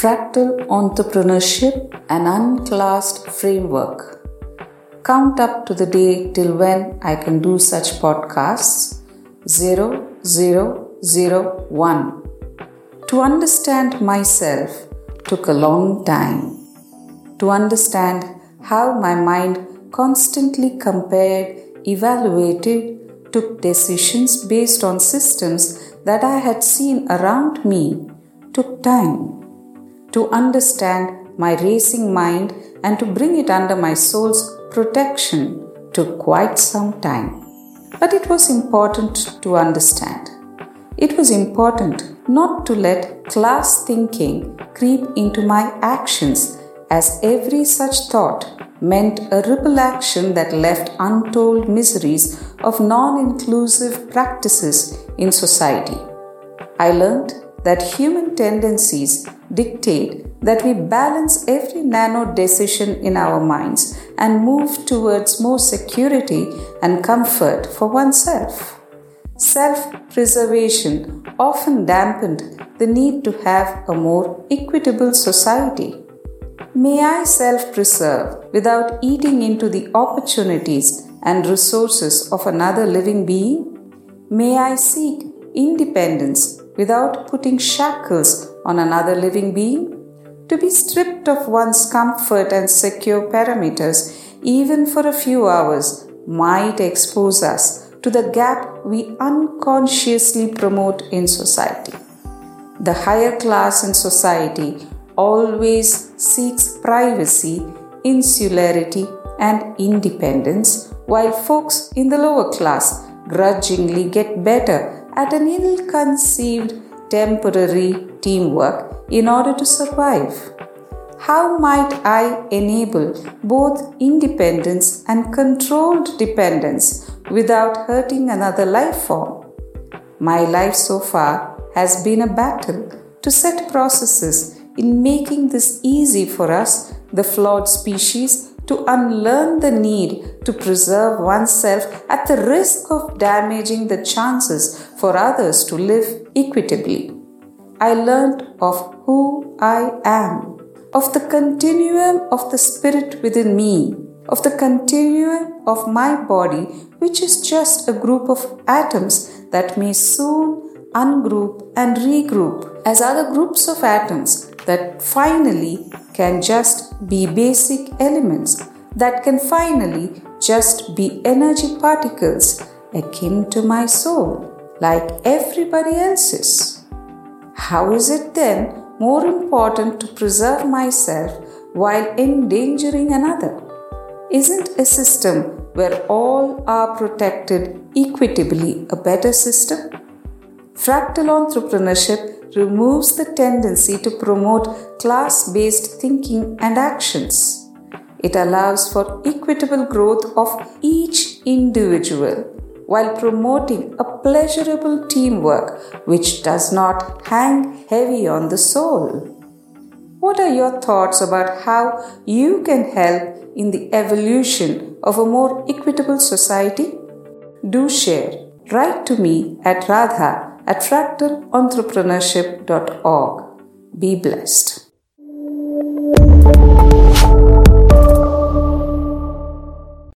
Fractal Entrepreneurship An Unclassed Framework. Count up to the day till when I can do such podcasts. 0001. To understand myself took a long time. To understand how my mind constantly compared, evaluated, took decisions based on systems that I had seen around me took time to understand my racing mind and to bring it under my soul's protection took quite some time. But it was important to understand. It was important not to let class thinking creep into my actions, as every such thought meant a ripple action that left untold miseries of non inclusive practices in society. I learned that human tendencies dictate that we balance every nano decision in our minds and move towards more security and comfort for oneself. Self preservation often dampened the need to have a more equitable society. May I self preserve without eating into the opportunities and resources of another living being? May I seek independence without putting shackles on another living being? To be stripped of one's comfort and secure parameters, even for a few hours, might expose us to the gap we unconsciously promote in society. The higher class in society always seeks privacy, insularity, and independence, while folks in the lower class grudgingly get better at an ill conceived temporary teamwork in order to survive. How might I enable both independence and controlled dependence without hurting another life form? My life so far has been a battle to set processes in making this easy for us, the flawed species, to unlearn the need to preserve oneself at the risk of damaging the chances for others to live equitably. I learned of who I am, of the continuum of the spirit within me, of the continuum of my body, which is just a group of atoms that may soon ungroup and regroup as other groups of atoms that finally can just be basic elements that can finally just be energy particles akin to my soul, like everybody else's. How is it then more important to preserve myself while endangering another? Isn't a system where all are protected equitably a better system? Fractal entrepreneurship removes the tendency to promote class based thinking and actions. It allows for equitable growth of each individual while promoting a pleasurable teamwork which does not hang heavy on the soul. What are your thoughts about how you can help in the evolution of a more equitable society? Do share. Write to me at radha at fractalentrepreneurship.org. Be blessed.